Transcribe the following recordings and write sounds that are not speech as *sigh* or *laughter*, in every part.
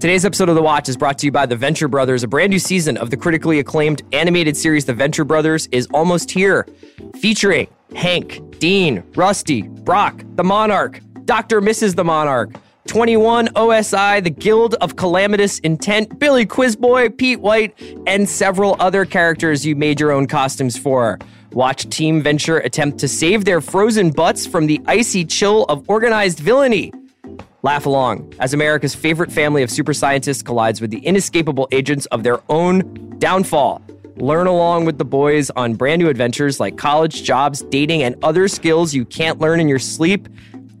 Today's episode of The Watch is brought to you by The Venture Brothers. A brand new season of the critically acclaimed animated series The Venture Brothers is almost here, featuring Hank, Dean, Rusty, Brock, the Monarch, Dr. Mrs. the Monarch, 21 OSI, the Guild of Calamitous Intent, Billy Quizboy, Pete White, and several other characters you made your own costumes for. Watch Team Venture attempt to save their frozen butts from the icy chill of organized villainy. Laugh along as America's favorite family of super scientists collides with the inescapable agents of their own downfall. Learn along with the boys on brand new adventures like college, jobs, dating, and other skills you can't learn in your sleep.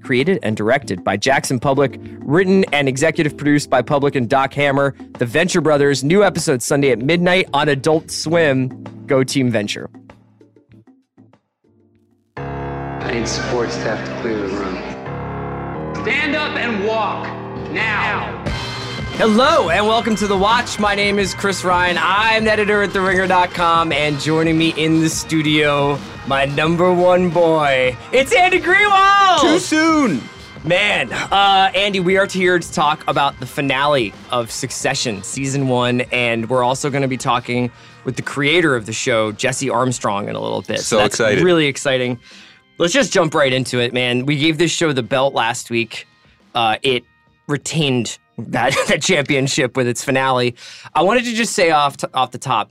Created and directed by Jackson Publick, written and executive produced by Publick and Doc Hammer. The Venture Brothers, new episode Sunday at midnight on Adult Swim. Go Team Venture. I need support staff to clear the room. Stand up and walk now. Hello and welcome to The Watch. My name is Chris Ryan. I'm the editor at TheRinger.com, and joining me in the studio, my number one boy, it's Andy Greenwald. Too soon. Man, uh, Andy, we are here to talk about the finale of Succession, season one, and we're also going to be talking with the creator of the show, Jesse Armstrong, in a little bit. So that's excited. Really exciting. Let's just jump right into it, man. We gave this show the belt last week. Uh, it retained that, *laughs* that championship with its finale. I wanted to just say off to, off the top,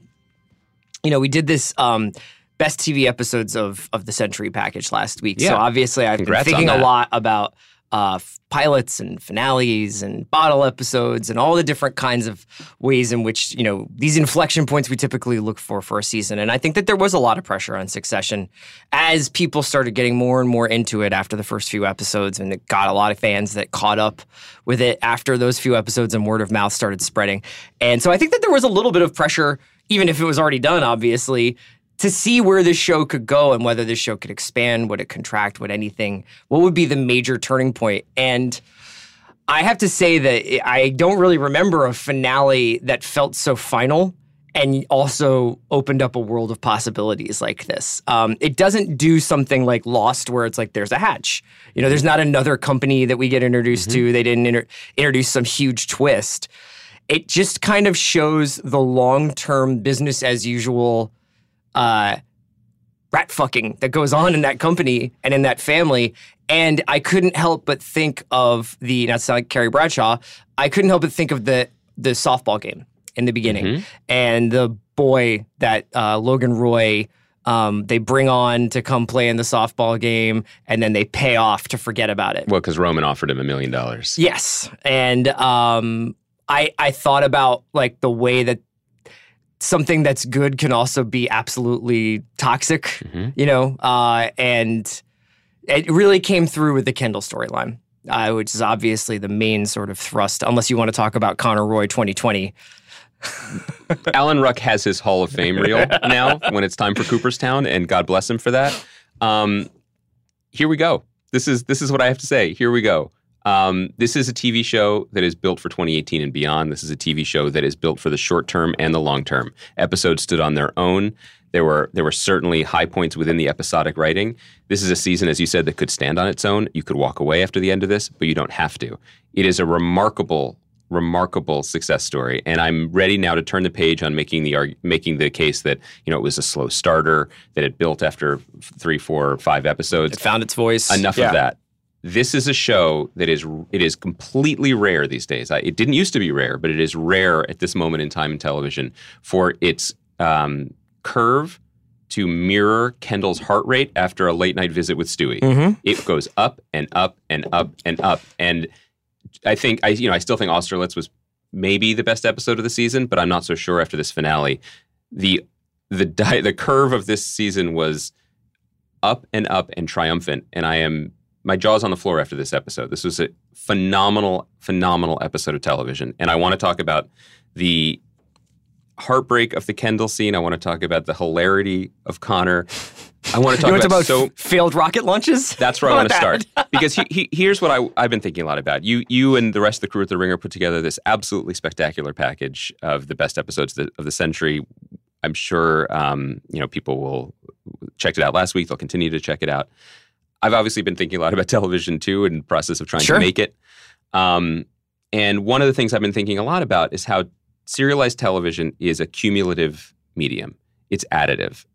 you know, we did this um, best TV episodes of of the Century package last week. Yeah. So obviously, I've Congrats been thinking a lot about uh, pilots and finales and bottle episodes and all the different kinds of ways in which you know these inflection points we typically look for for a season. And I think that there was a lot of pressure on Succession as people started getting more and more into it after the first few episodes, and it got a lot of fans that caught up with it after those few episodes and word of mouth started spreading. And so I think that there was a little bit of pressure, even if it was already done, obviously, to see where this show could go and whether this show could expand, would it contract, would anything, what would be the major turning point? And I have to say that I don't really remember a finale that felt so final and also opened up a world of possibilities like this. Um, it doesn't do something like Lost, where it's like there's a hatch. You know, there's not another company that we get introduced to. They didn't inter- introduce some huge twist. It just kind of shows the long term business as usual uh, rat fucking that goes on in that company and in that family. And I couldn't help but think of the not sound like Carrie Bradshaw. I couldn't help but think of the the softball game in the beginning and the boy that uh, Logan Roy. Um, they bring on to come play in the softball game, and then they pay off to forget about it. Well, because Roman offered him a million dollars. Yes, and um, I I thought about like the way that something that's good can also be absolutely toxic, Mhm. you know, uh, and it really came through with the Kendall storyline. Uh, which is obviously the main sort of thrust, unless you want to talk about Connor Roy 2020. *laughs* Alan Ruck has his Hall of Fame reel *laughs* now when it's time for Cooperstown, and God bless him for that. Um, here we go. This is this is what I have to say. Here we go. Um, this is a TV show that is built for 2018 and beyond. This is a TV show that is built for the short term and the long term. Episodes stood on their own. There were there were certainly high points within the episodic writing. This is a season, as you said, that could stand on its own. You could walk away after the end of this, but you don't have to. It is a remarkable remarkable success story and i'm ready now to turn the page on making the arg- making the case that you know it was a slow starter that it built after f- three four five episodes It found its voice. enough Yeah. of that this is a show that is it is completely rare these days I, it didn't used to be rare but it is rare at this moment in time in television for its um, curve to mirror kendall's heart rate after a late night visit with stewy Mhm. it goes up and up and up and up. And I think I, you know, I still think Austerlitz was maybe the best episode of the season, but I'm not so sure after this finale. The the di- the curve of this season was up and up and triumphant, and I am my jaw's on the floor after this episode. This was a phenomenal, phenomenal episode of television, and I want to talk about the heartbreak of the Kendall scene. I want to talk about the hilarity of Connor. I *laughs* want to talk about, about so f- failed rocket launches? that's where I *laughs* want to start because he, he, here's what I, I've been thinking a lot about. You you and the rest of the crew at the Ringer put together this absolutely spectacular package of the best episodes of the, of the century. I'm sure um, you know people will checked it out last week. They'll continue to check it out. I've obviously been thinking a lot about *laughs* television too, in the process of trying Sure. to make it. Um, and one of the things I've been thinking a lot about is how serialized television is a cumulative medium. It's additive.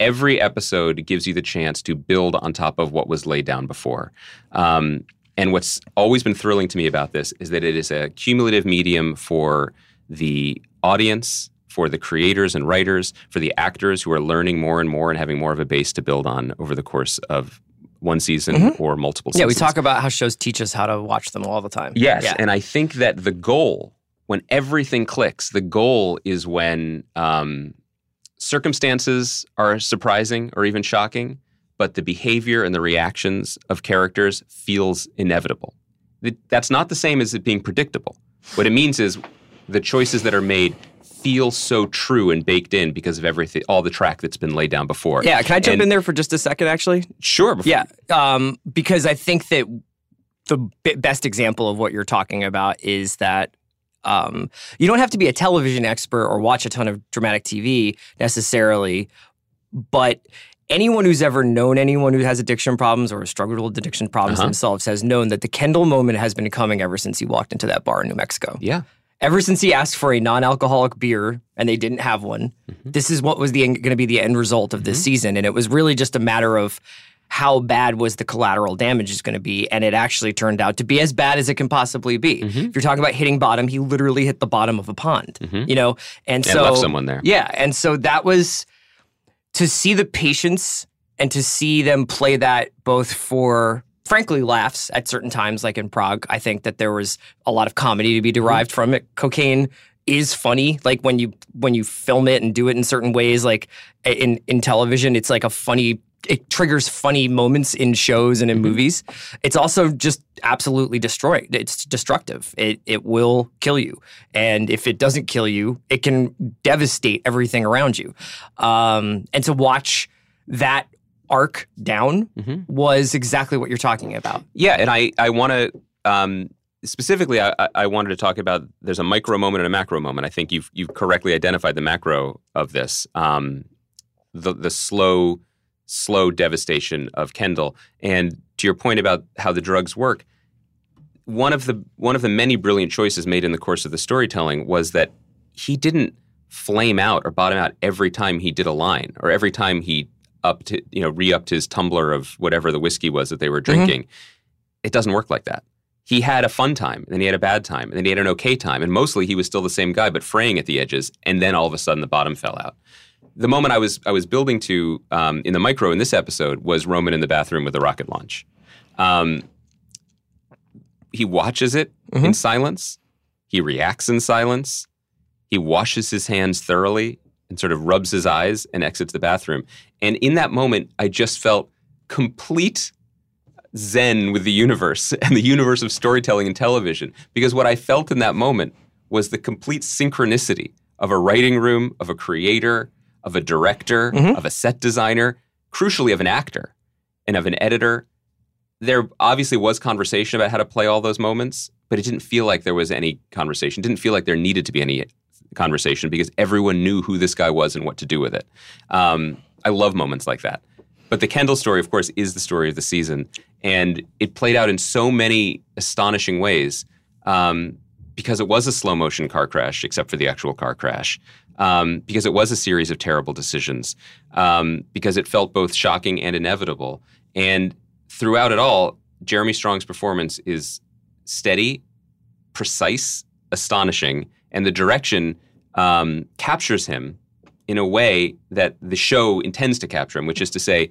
Every episode gives you the chance to build on top of what was laid down before. Um, and what's always been thrilling to me about this is that it is a cumulative medium for the audience, for the creators and writers, for the actors who are learning more and more and having more of a base to build on over the course of one season or multiple seasons. Yeah, we talk about how shows teach us how to watch them all the time. Yes, Yeah. and I think that the goal, when everything clicks, the goal is when um, circumstances are surprising or even shocking, but the behavior and the reactions of characters feels inevitable. That's not the same as it being predictable. What it means is the choices that are made feel so true and baked in because of everything, all the track that's been laid down before. Yeah, can I jump And- in there for just a second, actually? Sure. before- Yeah, um, because I think that the b- best example of what you're talking about is that um, you don't have to be a television expert or watch a ton of dramatic TV necessarily, but anyone who's ever known anyone who has addiction problems or has struggled with addiction problems Uh-huh. themselves has known that the Kendall moment has been coming ever since he walked into that bar in New Mexico. Yeah. Ever since he asked for a non-alcoholic beer and they didn't have one, Mm-hmm. this is what was the going to be the end result of this season, and it was really just a matter of how bad was the collateral damage is going to be, and it actually turned out to be as bad as it can possibly be. Mm-hmm. If you're talking about hitting bottom, he literally hit the bottom of a pond, you know, and And so left someone there. yeah, and so that was to see the patience and to see them play that both for frankly laughs at certain times like in Prague. I think that there was a lot of comedy to be derived from it. Cocaine is funny like when you when you film it and do it in certain ways like in in television it's like a funny it triggers funny moments in shows and in movies. It's also just absolutely destroyed. It's destructive. It it will kill you, and if it doesn't kill you, it can devastate everything around you. Um, and to watch that arc down was exactly what you're talking about. Yeah, and I I want to um, specifically I, I- I wanted to talk about there's a micro moment and a macro moment. I think you've you've correctly identified the macro of this. Um, the the slow slow devastation of Kendall, and to your point about how the drugs work. One of the one of the many brilliant choices made in the course of the storytelling was that he didn't flame out or bottom out every time he did a line or every time he upped you know re-upped his tumbler of whatever the whiskey was that they were drinking it doesn't work like that. He had a fun time, and then he had a bad time, and then he had an okay time, and mostly he was still the same guy, but fraying at the edges, and then all of a sudden the bottom fell out. The moment I was I was building to um, in the micro in this episode was Roman in the bathroom with a rocket launch. Um, he watches it in silence. He reacts in silence. He washes his hands thoroughly and sort of rubs his eyes and exits the bathroom. And in that moment, I just felt complete zen with the universe *laughs* and the universe of storytelling and television. Because what I felt in that moment was the complete synchronicity of a writing room, of a creator, of a director, mm-hmm. of a set designer, crucially of an actor and of an editor. There obviously was conversation about how to play all those moments, but it didn't feel like there was any conversation. It didn't feel like there needed to be any conversation because everyone knew who this guy was and what to do with it. Um, I love moments like that. But the Kendall story, of course, is the story of the season. And it played out in so many astonishing ways um, because it was a slow motion car crash, except for the actual car crash, um, because it was a series of terrible decisions, um, because it felt both shocking and inevitable. And throughout it all, Jeremy Strong's performance is steady, precise, astonishing, and the direction um, captures him in a way that the show intends to capture him, which is to say,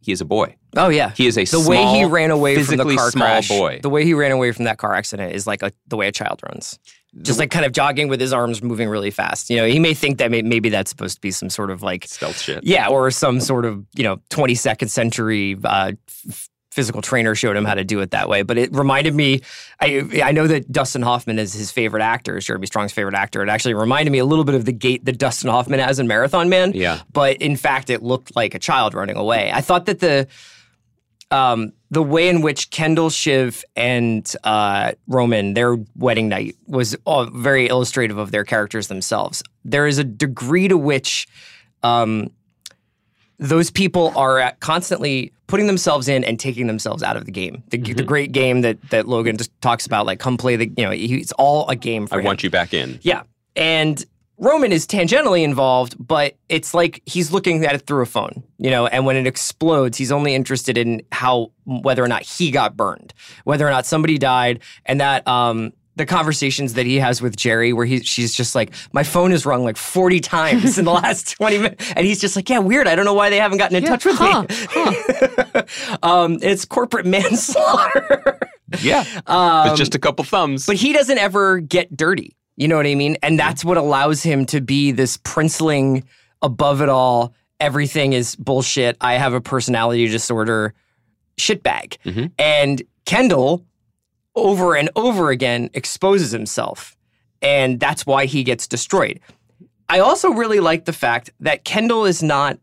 he is a boy. Oh yeah, He is a the way he ran away from the car small crash. boy. The way he ran away from that car accident is like a, the way a child runs. Just like kind of jogging with his arms moving really fast. You know, he may think that may, maybe that's supposed to be some sort of like Stealth shit. Yeah, or some sort of you know 22nd century uh, f- physical trainer showed him how to do it that way. But it reminded me. I I know that Dustin Hoffman is his favorite actor, Jeremy Strong's favorite actor. It actually reminded me a little bit of the gait that Dustin Hoffman has in Marathon Man. Yeah. But in fact, it looked like a child running away. I thought that the um, the way in which Kendall, Shiv, and uh, Roman, their wedding night, was all very illustrative of their characters themselves. There is a degree to which um, those people are constantly putting themselves in and taking themselves out of the game. The, Mm-hmm. the great game that that Logan just talks about, like come play the, you know, he- it's all a game for I him. want you back in. Yeah. And Roman is tangentially involved, but it's like he's looking at it through a phone, you know, and when it explodes, he's only interested in how whether or not he got burned, whether or not somebody died, and that um the conversations that he has with Gerri where he she's just like, My phone has rung like 40 times in the *laughs* last 20 minutes. And he's just like, Yeah, weird. I don't know why they haven't gotten in touch with me. *laughs* um, it's corporate *laughs* manslaughter. Yeah. Um, With just a couple thumbs. But he doesn't ever get dirty. You know what I mean? And that's what allows him to be this princeling above it all. Everything is bullshit. I have a personality disorder shitbag. Mhm. And Kendall, over and over again, exposes himself. And that's why he gets destroyed. I also really like the fact that Kendall is not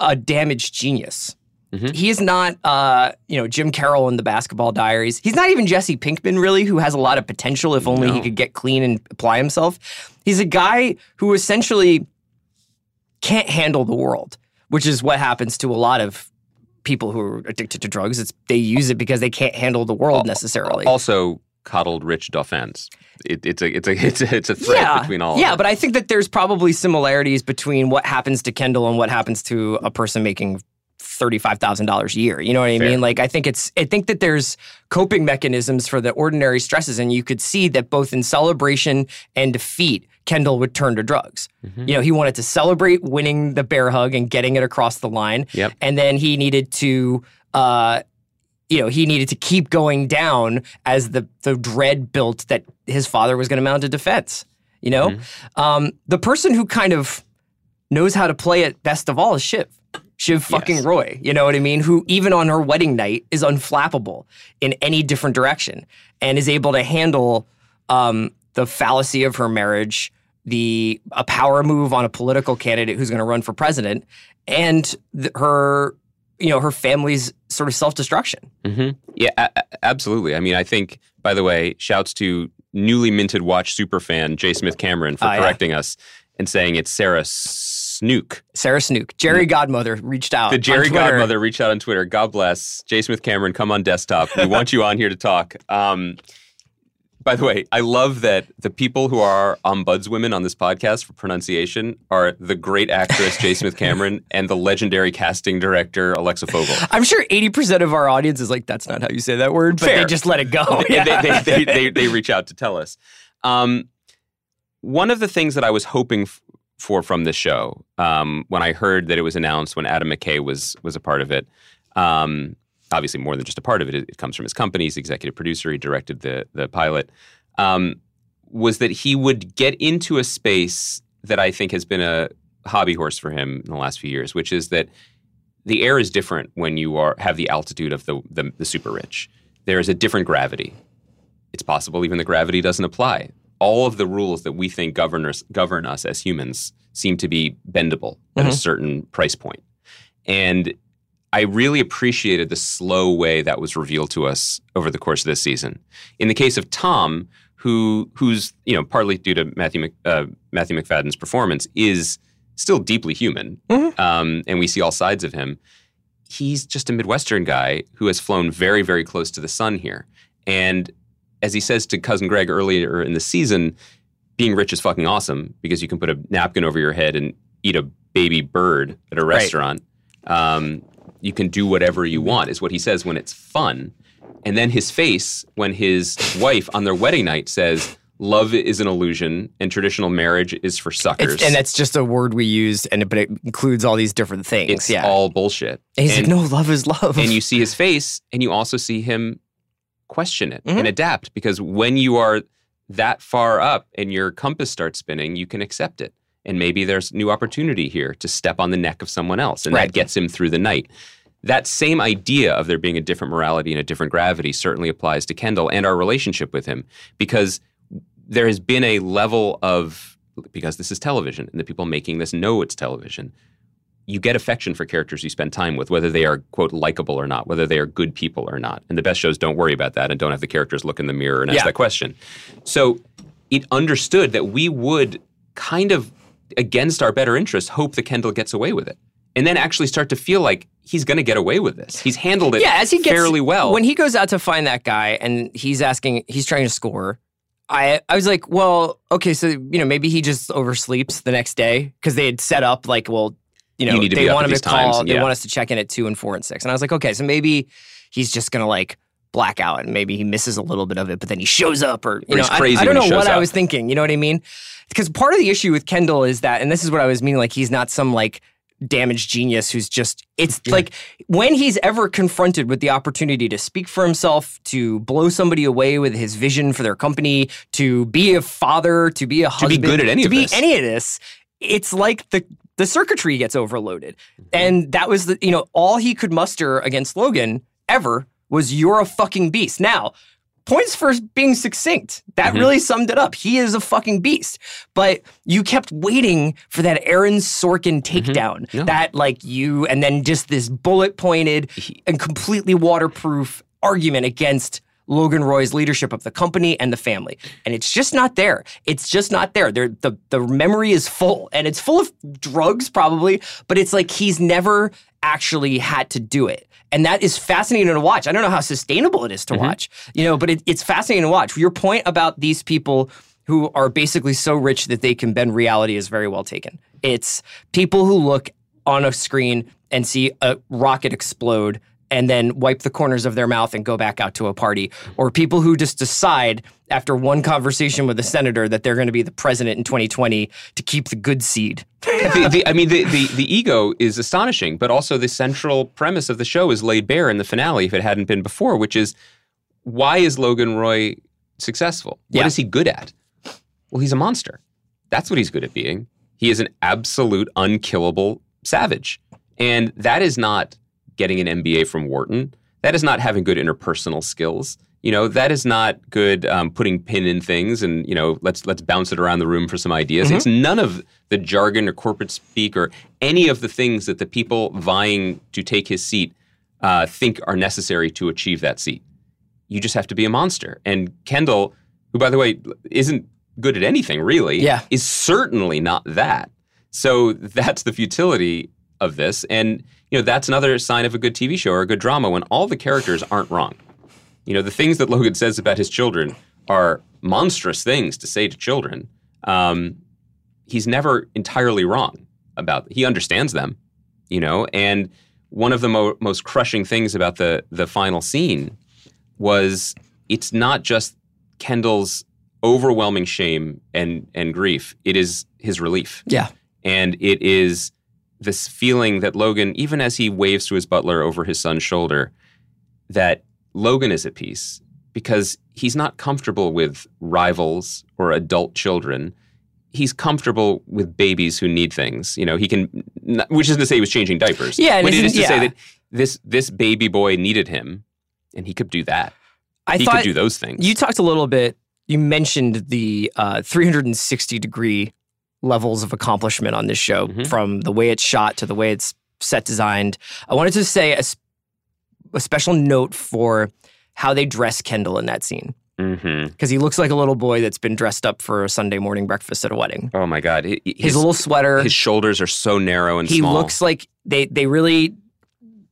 a damaged genius. Mhm. He is not, uh, you know, Jim Carroll in the Basketball Diaries. He's not even Jesse Pinkman, really, who has a lot of potential if only he could get clean and apply himself. He's a guy who essentially can't handle the world, which is what happens to a lot of people who are addicted to drugs. It's they use it because they can't handle the world necessarily. also coddled rich dolphins. It, it's a it's a *laughs* it's a, it's a thread between all. of Yeah, but I think that there's probably similarities between what happens to Kendall and what happens to a person making thirty-five thousand dollars a year. You know what I Fair. mean? Like I think it's I think that there's coping mechanisms for the ordinary stresses, and you could see that both in celebration and defeat, Kendall would turn to drugs. Mm-hmm. You know, he wanted to celebrate winning the bear hug and getting it across the line, Yep. and then he needed to. Uh, you know, he needed to keep going down as the the dread built that his father was going to mount a defense. You know, Mm-hmm. um, the person who kind of knows how to play it best of all is Shiv. Shiv fucking Yes. Roy. You know what I mean? Who even on her wedding night is unflappable in any different direction and is able to handle um, the fallacy of her marriage, the a power move on a political candidate who's going to run for president, and th- her you know her family's sort of self destruction. hmm Yeah, a- absolutely. I mean, I think, by the way, shouts to newly minted watch superfan J. Smith-Cameron for yeah. correcting us and saying it's Sarah Snook. Sarah Snook, Gerri Godmother reached out. The Gerri. Godmother reached out on Twitter. God bless. J. Smith-Cameron, come on desktop. We want you on here to talk. Um, by the way, I love that the people who are ombudswomen on this podcast for pronunciation are the great actress J. Smith *laughs* Cameron and the legendary casting director Alexa Fogel. I'm sure 80% of our audience is like, that's not how you say that word, but they just let it go. they, they, they, they, they, they *laughs* reach out to tell us. Um, one of the things that I was hoping f- for from this show, um, when I heard that it was announced, when Adam McKay was was a part of it, um, obviously more than just a part of it, it, it comes from his company. He's executive producer. He directed the the pilot. Um, was that he would get into a space that I think has been a hobby horse for him in the last few years, which is that the air is different when you are have the altitude of the, the, the super rich. There is a different gravity. It's possible even the gravity doesn't apply. All of the rules that we think govern us, govern us as humans seem to be bendable at a certain price point. And I really appreciated the slow way that was revealed to us over the course of this season. In the case of Tom, who who's you know partly due to Matthew Mc, uh, Matthew Macfadyen's performance, is still deeply human, um, and we see all sides of him. He's just a Midwestern guy who has flown very very close to the sun here, and as he says to cousin Greg earlier in the season, being rich is fucking awesome because you can put a napkin over your head and eat a baby bird at a Right. restaurant. Um, you can do whatever you want, is what he says when it's fun. And then his face when his *laughs* wife on their wedding night says, Love is an illusion and traditional marriage is for suckers. It's, and that's just a word we use, and but it includes all these different things. it's yeah. all bullshit. and he's and, like, no, love is love. and you see his face and you also see him question it Mhm. and adapt because when you are that far up and your compass starts spinning, you can accept it. And maybe there's new opportunity here to step on the neck of someone else. And Right. that gets him through the night. That same idea of there being a different morality and a different gravity certainly applies to Kendall and our relationship with him because there has been a level of, because this is television and the people making this know it's television, you get affection for characters you spend time with, whether they are, quote, likable or not, whether they are good people or not. And the best shows don't worry about that and don't have the characters look in the mirror and ask Yeah. that question. So it understood that we would kind of, against our better interests, hope that Kendall gets away with it. and then actually start to feel like he's going to get away with this. He's handled it yeah, as he gets fairly well. When he goes out to find that guy and he's asking, he's trying to score. I I was like, well, okay, so you know maybe he just oversleeps the next day because they had set up like, well, you know, You they want him to call, times, they want us to check in at two and four and six, and I was like, okay, so maybe he's just gonna like black out and maybe he misses a little bit of it, but then he shows up or you Or know, I- crazy I, don't know what shows I was thinking. You know what I mean? Because part of the issue with Kendall is that, and this is what I was meaning, like he's not some like damaged genius who's just it's like when he's ever confronted with the opportunity to speak for himself to blow somebody away with his vision for their company to be a father to be a be husband good at any to be this. any of this it's like the the circuitry gets overloaded Mm-hmm. and that was the you know all he could muster against logan ever was you're a fucking beast now points for being succinct. That Mhm. really summed it up. He is a fucking beast. But you kept waiting for that Aaron Sorkin takedown. Mm-hmm. That like you and then just this bullet pointed and completely waterproof argument against Logan Roy's leadership of the company and the family. And it's just not there. It's just not there. There the the memory is full and it's full of drugs probably, but it's like he's never actually had to do it. And that is fascinating to watch. I don't know how sustainable it is to mm-hmm. watch, you know, but it, it's fascinating to watch. Your point about these people who are basically so rich that they can bend reality is very well taken. It's people who look on a screen and see a rocket explode and then wipe the corners of their mouth and go back out to a party, or people who just decide after one conversation with a senator that they're going to be the president in 2020 to keep the good seed. *laughs* the, the, I mean, the, the, the ego is astonishing, but also the central premise of the show is laid bare in the finale if it hadn't been before, which is why is Logan Roy successful? What Yeah. is he good at? Well, he's a monster. That's what he's good at being. He is an absolute unkillable savage. And that is not getting an MBA from Wharton. That is not having good interpersonal skills. You know, that is not good um, putting pin in things and, you know, let's let's bounce it around the room for some ideas. It's none of the jargon or corporate speak or any of the things that the people vying to take his seat uh, think are necessary to achieve that seat. You just have to be a monster. And Kendall, who by the way isn't good at anything really, Yeah. is certainly not that. So that's the futility of this. And you know, that's another sign of a good TV show or a good drama when all the characters aren't wrong. You know, the things that Logan says about his children are monstrous things to say to children. Um, he's never entirely wrong about. He understands them, you know. And one of the mo- most crushing things about the the final scene was it's not just Kendall's overwhelming shame and and grief. It is his relief Yeah. and it is this feeling that Logan, even as he waves to his butler over his son's shoulder, that Logan is at peace because he's not comfortable with rivals or adult children. He's comfortable with babies who need things. You know, he can, which isn't to say he was changing diapers. Yeah, but it is to say that this this baby boy needed him, and he could do that. I he could do those things. You talked a little bit. You mentioned the uh, 360 degree levels of accomplishment on this show, Mhm. from the way it's shot to the way it's set designed. I wanted to say a, a special note for how they dress Kendall in that scene because he looks like a little boy that's been dressed up for a Sunday morning breakfast at a wedding. Oh my God, His, his, little sweater. his shoulders are so narrow and he small. looks like they they really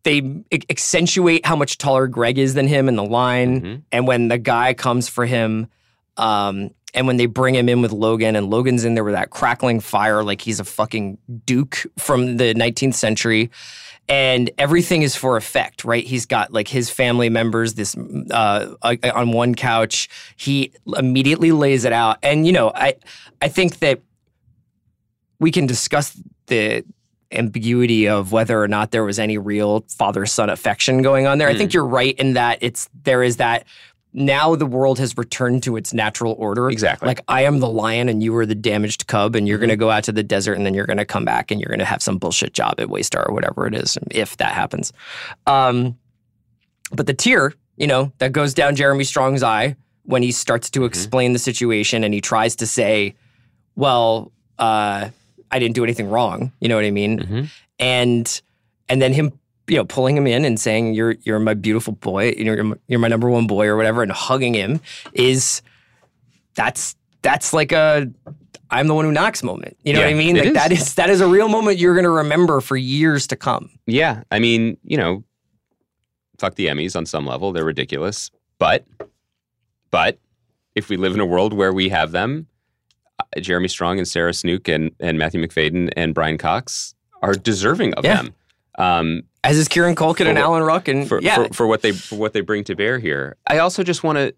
they accentuate how much taller Greg is than him in the line. Mhm. And when the guy comes for him, um, and when they bring him in with Logan, and Logan's in there with that crackling fire like he's a fucking duke from the 19th century. And everything is for effect, right? He's got like his family members this uh, uh, on one couch. He immediately lays it out, and you know, I I think that we can discuss the ambiguity of whether or not there was any real father son affection going on there. I Hmm. think you're right in that it's there is that now the world has returned to its natural order. Exactly. Like I am the lion and you are the damaged cub and you're going to go out to the desert and then you're going to come back and you're going to have some bullshit job at Waystar or whatever it is if that happens. Um but the tear, you know, that goes down Jeremy Strong's eye when he starts to explain the situation and he tries to say, well, uh, I didn't do anything wrong. You know what I mean? Mhm. And and then him, you know, pulling him in and saying, "You're you're my beautiful boy. You know, you're my, you're my number one boy or whatever," and hugging him is that's that's like a I'm the one who knocks moment. You know Yeah, what I mean? Like is. that is that is a real moment you're going to remember for years to come. Yeah, I mean, you know, fuck the Emmys on some level; they're ridiculous. But, but if we live in a world where we have them, uh, Jeremy Strong and Sarah Snook and and Matthew Macfadyen and Brian Cox are deserving of Yeah. them. Um, As is Kieran Culkin and Alan Ruck and for, yeah, for, for what they for what they bring to bear here. I also just want to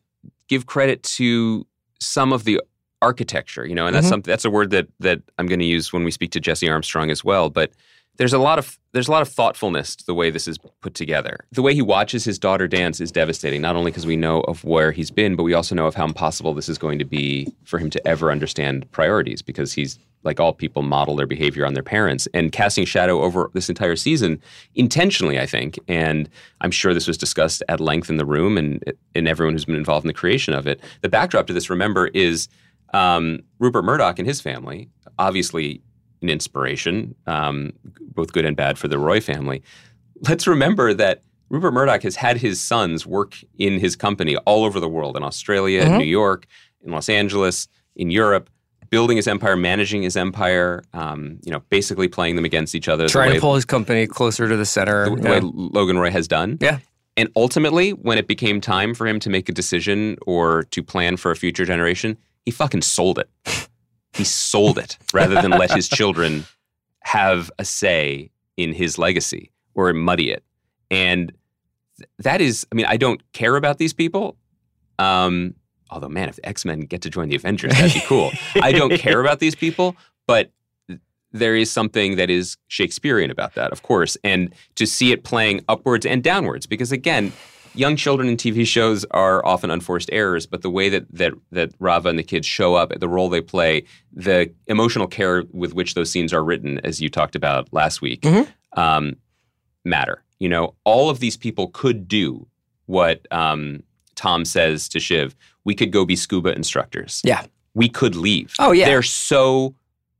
give credit to some of the architecture, you know, and that's Mhm. something that's a word that that I'm going to use when we speak to Jesse Armstrong as well. But there's a lot of there's a lot of thoughtfulness to the way this is put together. The way he watches his daughter dance is devastating, not only because we know of where he's been, but we also know of how impossible this is going to be for him to ever understand priorities because he's like all people model their behavior on their parents and casting shadow over this entire season intentionally i think and i'm sure this was discussed at length in the room and and everyone who's been involved in the creation of it the backdrop to this remember is um, rupert murdoch and his family obviously an inspiration um, both good and bad for the roy family let's remember that rupert murdoch has had his sons work in his company all over the world in australia in Mhm. new york in los angeles in europe building his empire, managing his empire, um, you know, basically playing them against each other. trying way, to pull his company closer to the center. the, the Yeah. way Logan Roy has done. Yeah. And ultimately, when it became time for him to make a decision or to plan for a future generation, he fucking sold it. *laughs* He sold it rather than let his children have a say in his legacy or muddy it. And th- that is, I mean, I don't care about these people. Um, although, man, if the X Men get to join the Avengers, that'd be cool. I don't care about these people, but there is something that is Shakespearean about that, of course. And to see it playing upwards and downwards, because again, young children in TV shows are often unforced errors, but the way that that that Rava and the kids show up, the role they play, the emotional care with which those scenes are written, as you talked about last week, Mhm. um, matter. You know, all of these people could do what um, Tom says to Shiv. We could go be scuba instructors. Yeah. We could leave. Oh, yeah. They're so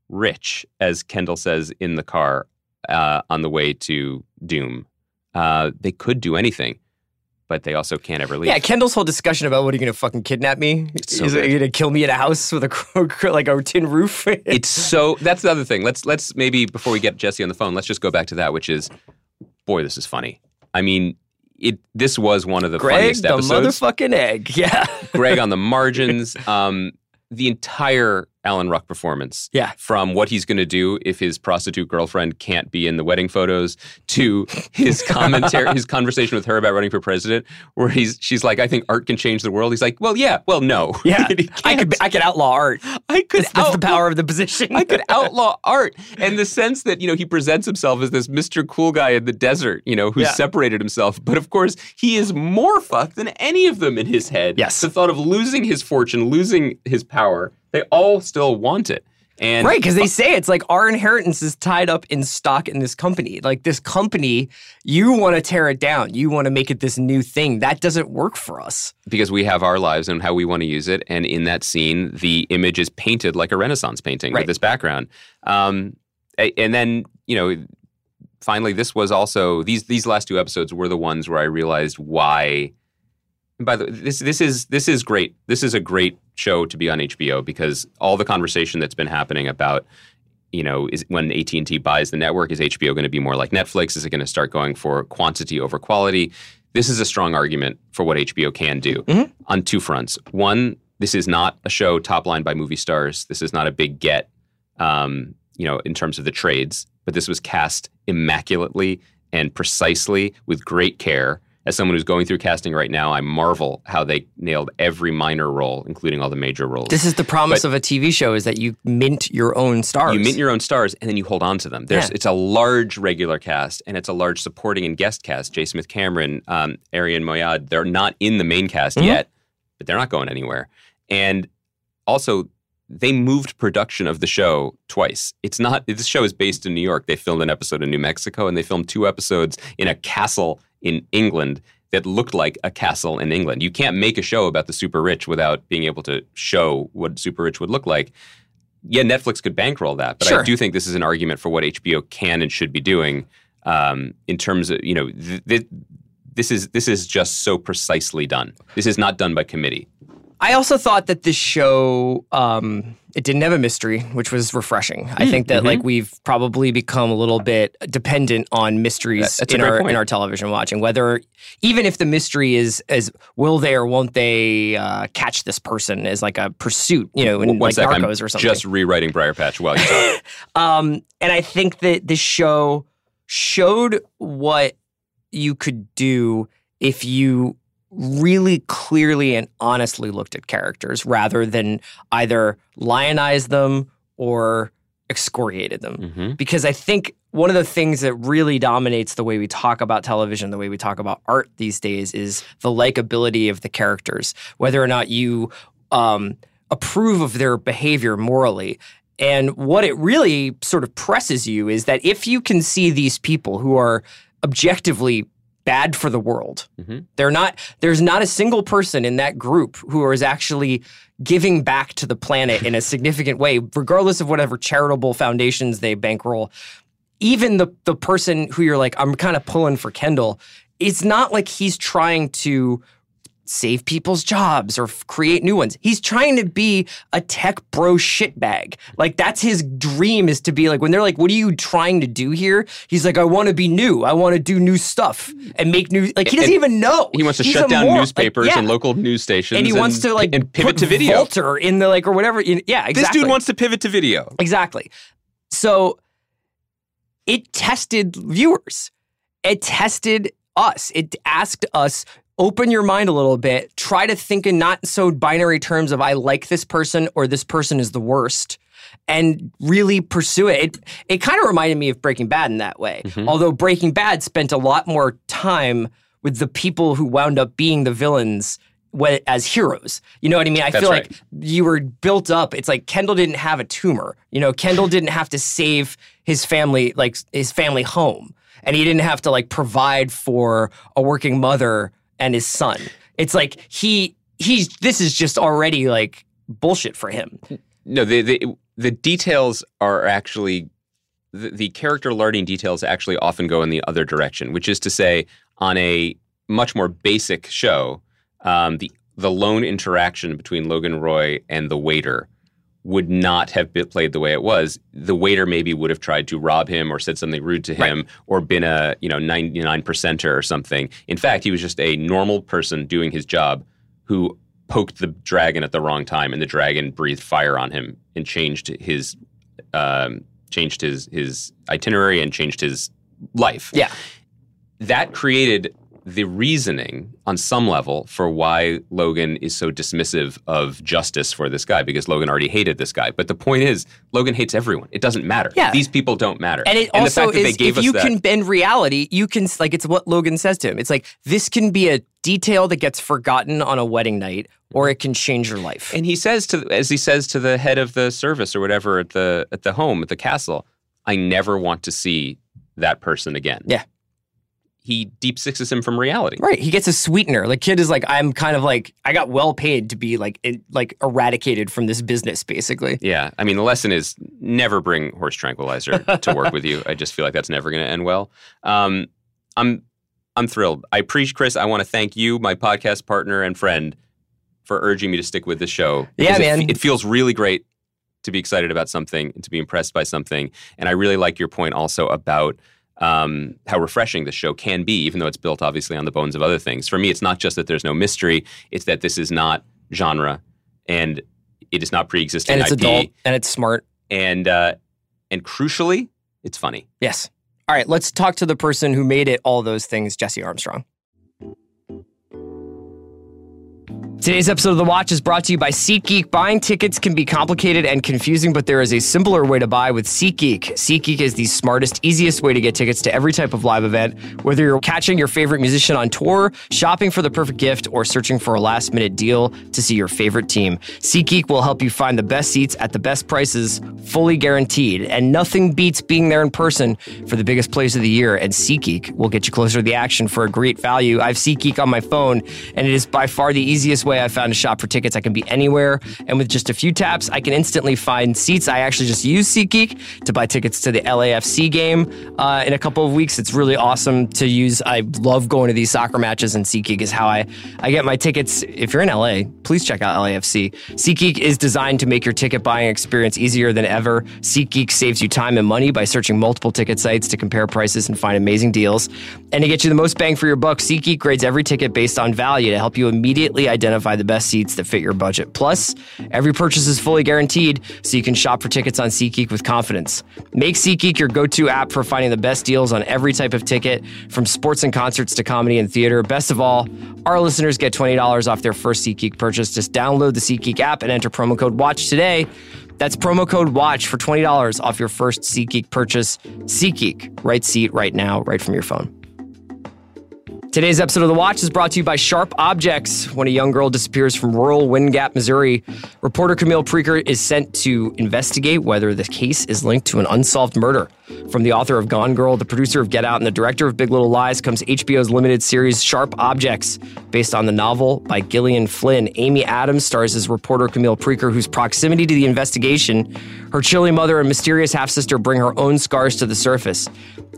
rich, as Kendall says in the car uh, on the way to Doom. Uh, they could do anything, but they also can't ever leave. Yeah, Kendall's whole discussion about what are you going to fucking kidnap me? so Is good. going to kill me in a house with a *laughs* like a tin roof? *laughs* it's so that's the other thing. Let's let's maybe before we get Jesse on the phone, let's just go back to that, which is, boy, this is funny. I mean, it. This was one of the Greg, funniest the episodes. motherfucking egg. *laughs* Yeah. Greg on the margins. Um, the entire Alan Ruck performance. Yeah. From what he's going to do if his prostitute girlfriend can't be in the wedding photos to his *laughs* commentary, his conversation with her about running for president, where he's she's like, I think art can change the world. He's like, Well, yeah, well, no. *laughs* Yeah. I could I could outlaw art. I could That's, that's the power of the position. I could *laughs* outlaw art. And the sense that, you know, he presents himself as this Mr. Cool guy in the desert, you know, who's Yeah. separated himself. But of course, he is more fucked than any of them in his head. Yes. The thought of losing his fortune, losing his power, they all still want it. And Right, because they say it's like our inheritance is tied up in stock in this company. Like this company, you want to tear it down. You want to make it this new thing. That doesn't work for us. because we have our lives and how we want to use it. And in that scene, the image is painted like a Renaissance painting Right. with this background. Um, and then, you know, finally, this was also these these last two episodes were the ones where I realized why. By the way, this this is this is great. This is a great show to be on HBO because all the conversation that's been happening about. You know, is when AT and T buys the network, is HBO going to be more like Netflix? Is it going to start going for quantity over quality? This is a strong argument for what HBO can do Mhm. on two fronts. One, this is not a show top line by movie stars. This is not a big get, um, you know, in terms of the trades. But this was cast immaculately and precisely with great care. As someone who's going through casting right now, I marvel how they nailed every minor role, including all the major roles. This is the promise But- of a TV show is that you mint your own stars. You mint your own stars and then you hold on to them. There's Yeah. it's a large regular cast and it's a large supporting and guest cast. J. Smith Cameron, um, Arian Moayed, they're not in the main cast Mhm. yet, but they're not going anywhere. And also they moved production of the show twice. It's not this show is based in New York. They filmed an episode in New Mexico and they filmed two episodes in a castle in England that looked like a castle in England. You can't make a show about the super rich without being able to show what super rich would look like yeah, Netflix could bankroll that, but I do think this is an argument for what HBO can and should be doing um, in terms of you know th- th- this is this is just so precisely done. This is not done by committee. I also thought that this show, um, It didn't have a mystery, which was refreshing. I think that like we've probably become a little bit dependent on mysteries That- in our point. in our television watching. Whether even if the mystery is as will they or won't they uh, catch this person as like a pursuit, you know, in One like sec, I'm Narcos or something. just rewriting Briarpatch while you talk. *laughs* Um, and I think that this show showed what you could do if you really clearly and honestly looked at characters rather than either lionized them or excoriated them. hmm Because I think one of the things that really dominates the way we talk about television, the way we talk about art these days, is the likability of the characters, whether or not you um, approve of their behavior morally. And what it really sort of presses you is that if you can see these people who are objectively bad for the world, Mhm. they're not. There's not a single person in that group who is actually giving back to the planet in a significant way, regardless of whatever charitable foundations they bankroll. Even the the person who you're like, I'm kind of pulling for Kendall. It's not like he's trying to save people's jobs or f- create new ones. He's trying to be a tech bro shitbag. Like that's his dream is to be like when they're like, "What are you trying to do here?" He's like, "I want to be new. I want to do new stuff and make new." Like he doesn't And even know. He wants to He's shut down. Like, newspapers yeah. and local news stations. And he wants to like and pivot to video. Vaulter in the like or whatever. Yeah, exactly. This dude wants to pivot to video. Exactly. So it tested viewers. It tested us. It asked us open your mind a little bit. Try to think in not so binary terms of I like this person or this person is the worst. And really pursue it. It, it kind of reminded me of Breaking Bad in that way. Mm-hmm. Although Breaking Bad spent a lot more time with the people who wound up being the villains as heroes. You know what I mean? I That's feel right. like you were built up. It's like Kendall didn't have a tumor. You know, Kendall didn't have to save his family, like his family home, and he didn't have to like provide for a working mother and his son. It's like he he's this is just already like bullshit for him. No, the the, the details are actually the, the character learning details actually often go in the other direction, which is to say, on a much more basic show, um, the the lone interaction between Logan Roy and the waiter would not have played the way it was. The waiter maybe would have tried to rob him or said something rude to him or been a you know ninety nine percenter or something. In fact, he was just a normal person doing his job who poked the dragon at the wrong time, and the dragon breathed fire on him and changed his um, changed his his itinerary and changed his life. Yeah. That created the reasoning on some level for why Logan is so dismissive of justice for this guy because Logan already hated this guy. But the point is, Logan hates everyone. It doesn't matter. Yeah. These people don't matter. And it the also fact that they is gave if you that, can bend reality, you can like it's what Logan says to him. It's like this can be a detail that gets forgotten on a wedding night, or it can change your life. And he says to as he says to the head of the service or whatever at the at the home at the castle, I never want to see that person again. Yeah. He deep sixes him from reality. Right. He gets a sweetener. The kid is like, I'm kind of like, I got well paid to be like, like eradicated from this business, basically. Yeah. I mean the lesson is never bring horse tranquilizer *laughs* to work with you. I just feel like that's never gonna end well. Um, I'm I'm thrilled. I preach, Chris, I want to thank you, my podcast partner and friend, for urging me to stick with the show. Yeah, Because it, man. It feels really great to be excited about something and to be impressed by something. And I really like your point also about um, how refreshing the show can be, even though it's built obviously on the bones of other things. For me, it's not just that there's no mystery; it's that this is not genre, and it is not pre-existing And it's IP, adult and it's smart. and uh, and crucially, it's funny. Yes. All right. Let's talk to the person who made it all those things, Jesse Armstrong. Today's episode of The Watch is brought to you by SeatGeek. Buying tickets can be complicated and confusing, but there is a simpler way to buy with SeatGeek. SeatGeek is the smartest, easiest way to get tickets to every type of live event. Whether you're catching your favorite musician on tour, shopping for the perfect gift, or searching for a last minute deal to see your favorite team, SeatGeek will help you find the best seats at the best prices, fully guaranteed. And nothing beats being there in person for the biggest plays of the year. And SeatGeek will get you closer to the action for a great value. I have SeatGeek on my phone, and it is by far the easiest way way I found to shop for tickets. I can be anywhere, and with just a few taps, I can instantly find seats. I actually just use SeatGeek to buy tickets to the LAFC game uh, in a couple of weeks. It's really awesome to use. I love going to these soccer matches, and SeatGeek is how I, I get my tickets. If you're in LA, please check out LAFC. SeatGeek is designed to make your ticket buying experience easier than ever. SeatGeek saves you time and money by searching multiple ticket sites to compare prices and find amazing deals. And to get you the most bang for your buck, SeatGeek grades every ticket based on value to help you immediately identify the best seats that fit your budget. Plus, every purchase is fully guaranteed, so you can shop for tickets on SeatGeek with confidence. Make SeatGeek your go-to app for finding the best deals on every type of ticket, from sports and concerts to comedy and theater. Best of all, our listeners get $20 off their first SeatGeek purchase. Just download the SeatGeek app and enter promo code WATCH today. That's promo code WATCH for $20 off your first SeatGeek purchase. SeatGeek, right seat, right now, right from your phone. Today's episode of The Watch is brought to you by Sharp Objects. When a young girl disappears from rural Wind Gap, Missouri, reporter Camille Preaker is sent to investigate whether the case is linked to an unsolved murder. From the author of Gone Girl, the producer of Get Out, and the director of Big Little Lies comes HBO's limited series Sharp Objects, based on the novel by Gillian Flynn. Amy Adams stars as reporter Camille Preaker, whose proximity to the investigation, her chilly mother and mysterious half sister bring her own scars to the surface.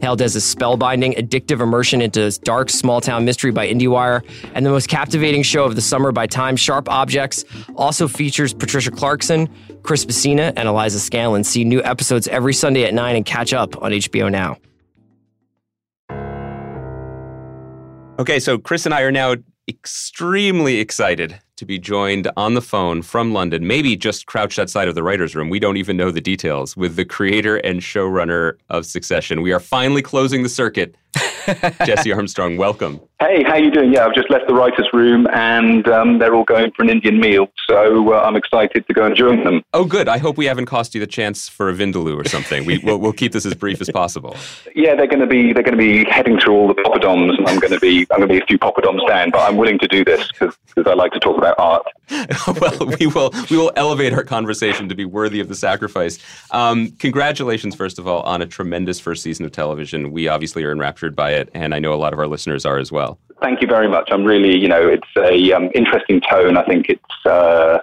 Hailed as a spellbinding, addictive immersion into dark, small town mystery by IndieWire, and the most captivating show of the summer by Time, Sharp Objects also features Patricia Clarkson, Chris Messina, and Eliza Scanlen. See new episodes every Sunday at 9 and catch up on HBO Now. Okay, so Chris and I are now extremely excited to be joined on the phone from London, maybe just crouched outside of the writer's room. We don't even know the details with the creator and showrunner of Succession. We are finally closing the circuit. *laughs* Jesse Armstrong, welcome. Hey, how you doing? Yeah, I've just left the writers' room, and um, they're all going for an Indian meal, so uh, I'm excited to go and join them. Oh, good. I hope we haven't cost you the chance for a vindaloo or something. We, we'll, we'll keep this as brief as possible. Yeah, they're going to be they're going to be heading through all the poppadoms, and I'm going to be I'm going to be a few poppadoms down, but I'm willing to do this because I like to talk about art. *laughs* well, we will we will elevate our conversation to be worthy of the sacrifice. Um, congratulations, first of all, on a tremendous first season of television. We obviously are enraptured by it, and I know a lot of our listeners are as well. Thank you very much. I'm really, you know, it's a um, interesting tone. I think it's uh,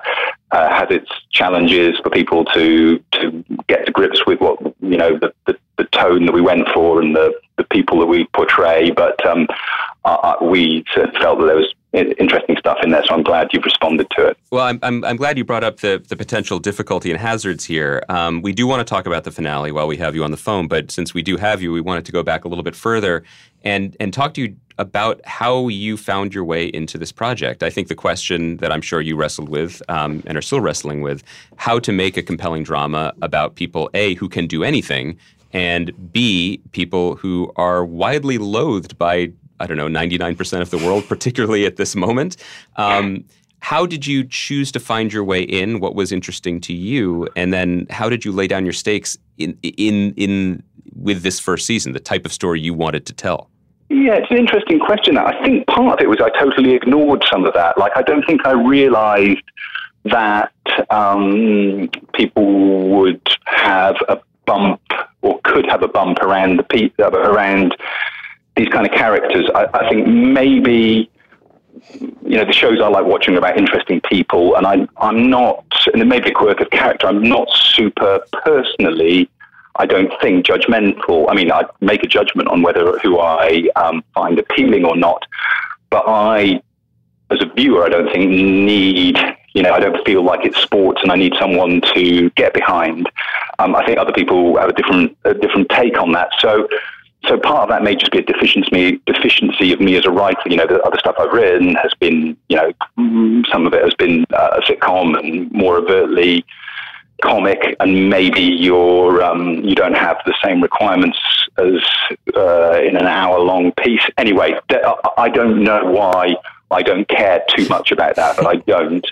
uh, has its challenges for people to to get to grips with what you know the, the, the tone that we went for and the, the people that we portray. But um, uh, we felt that there was interesting stuff in there, so I'm glad you've responded to it. Well, I'm, I'm, I'm glad you brought up the, the potential difficulty and hazards here. Um, we do want to talk about the finale while we have you on the phone, but since we do have you, we wanted to go back a little bit further and, and talk to you about how you found your way into this project. I think the question that I'm sure you wrestled with um, and are still wrestling with how to make a compelling drama about people, A, who can do anything, and B, people who are widely loathed by I don't know, 99% of the world, particularly at this moment. Um, how did you choose to find your way in? What was interesting to you? And then how did you lay down your stakes in, in, in with this first season, the type of story you wanted to tell? Yeah, it's an interesting question. I think part of it was I totally ignored some of that. Like, I don't think I realized that um, people would have a bump or could have a bump around the pe- around these kind of characters. I, I think maybe you know, the shows I like watching are about interesting people, and I'm I'm not, and it may be a quirk of character. I'm not super personally. I don't think judgmental. I mean, I make a judgment on whether who I um, find appealing or not, but I, as a viewer, I don't think need. You know, I don't feel like it's sports, and I need someone to get behind. Um, I think other people have a different a different take on that. So so part of that may just be a deficiency deficiency of me as a writer. You know, the other stuff I've written has been, you know, some of it has been uh, a sitcom and more overtly comic, and maybe you're um, you don't have the same requirements as uh, in an hour long piece. Anyway, I don't know why I don't care too much about that, but I don't,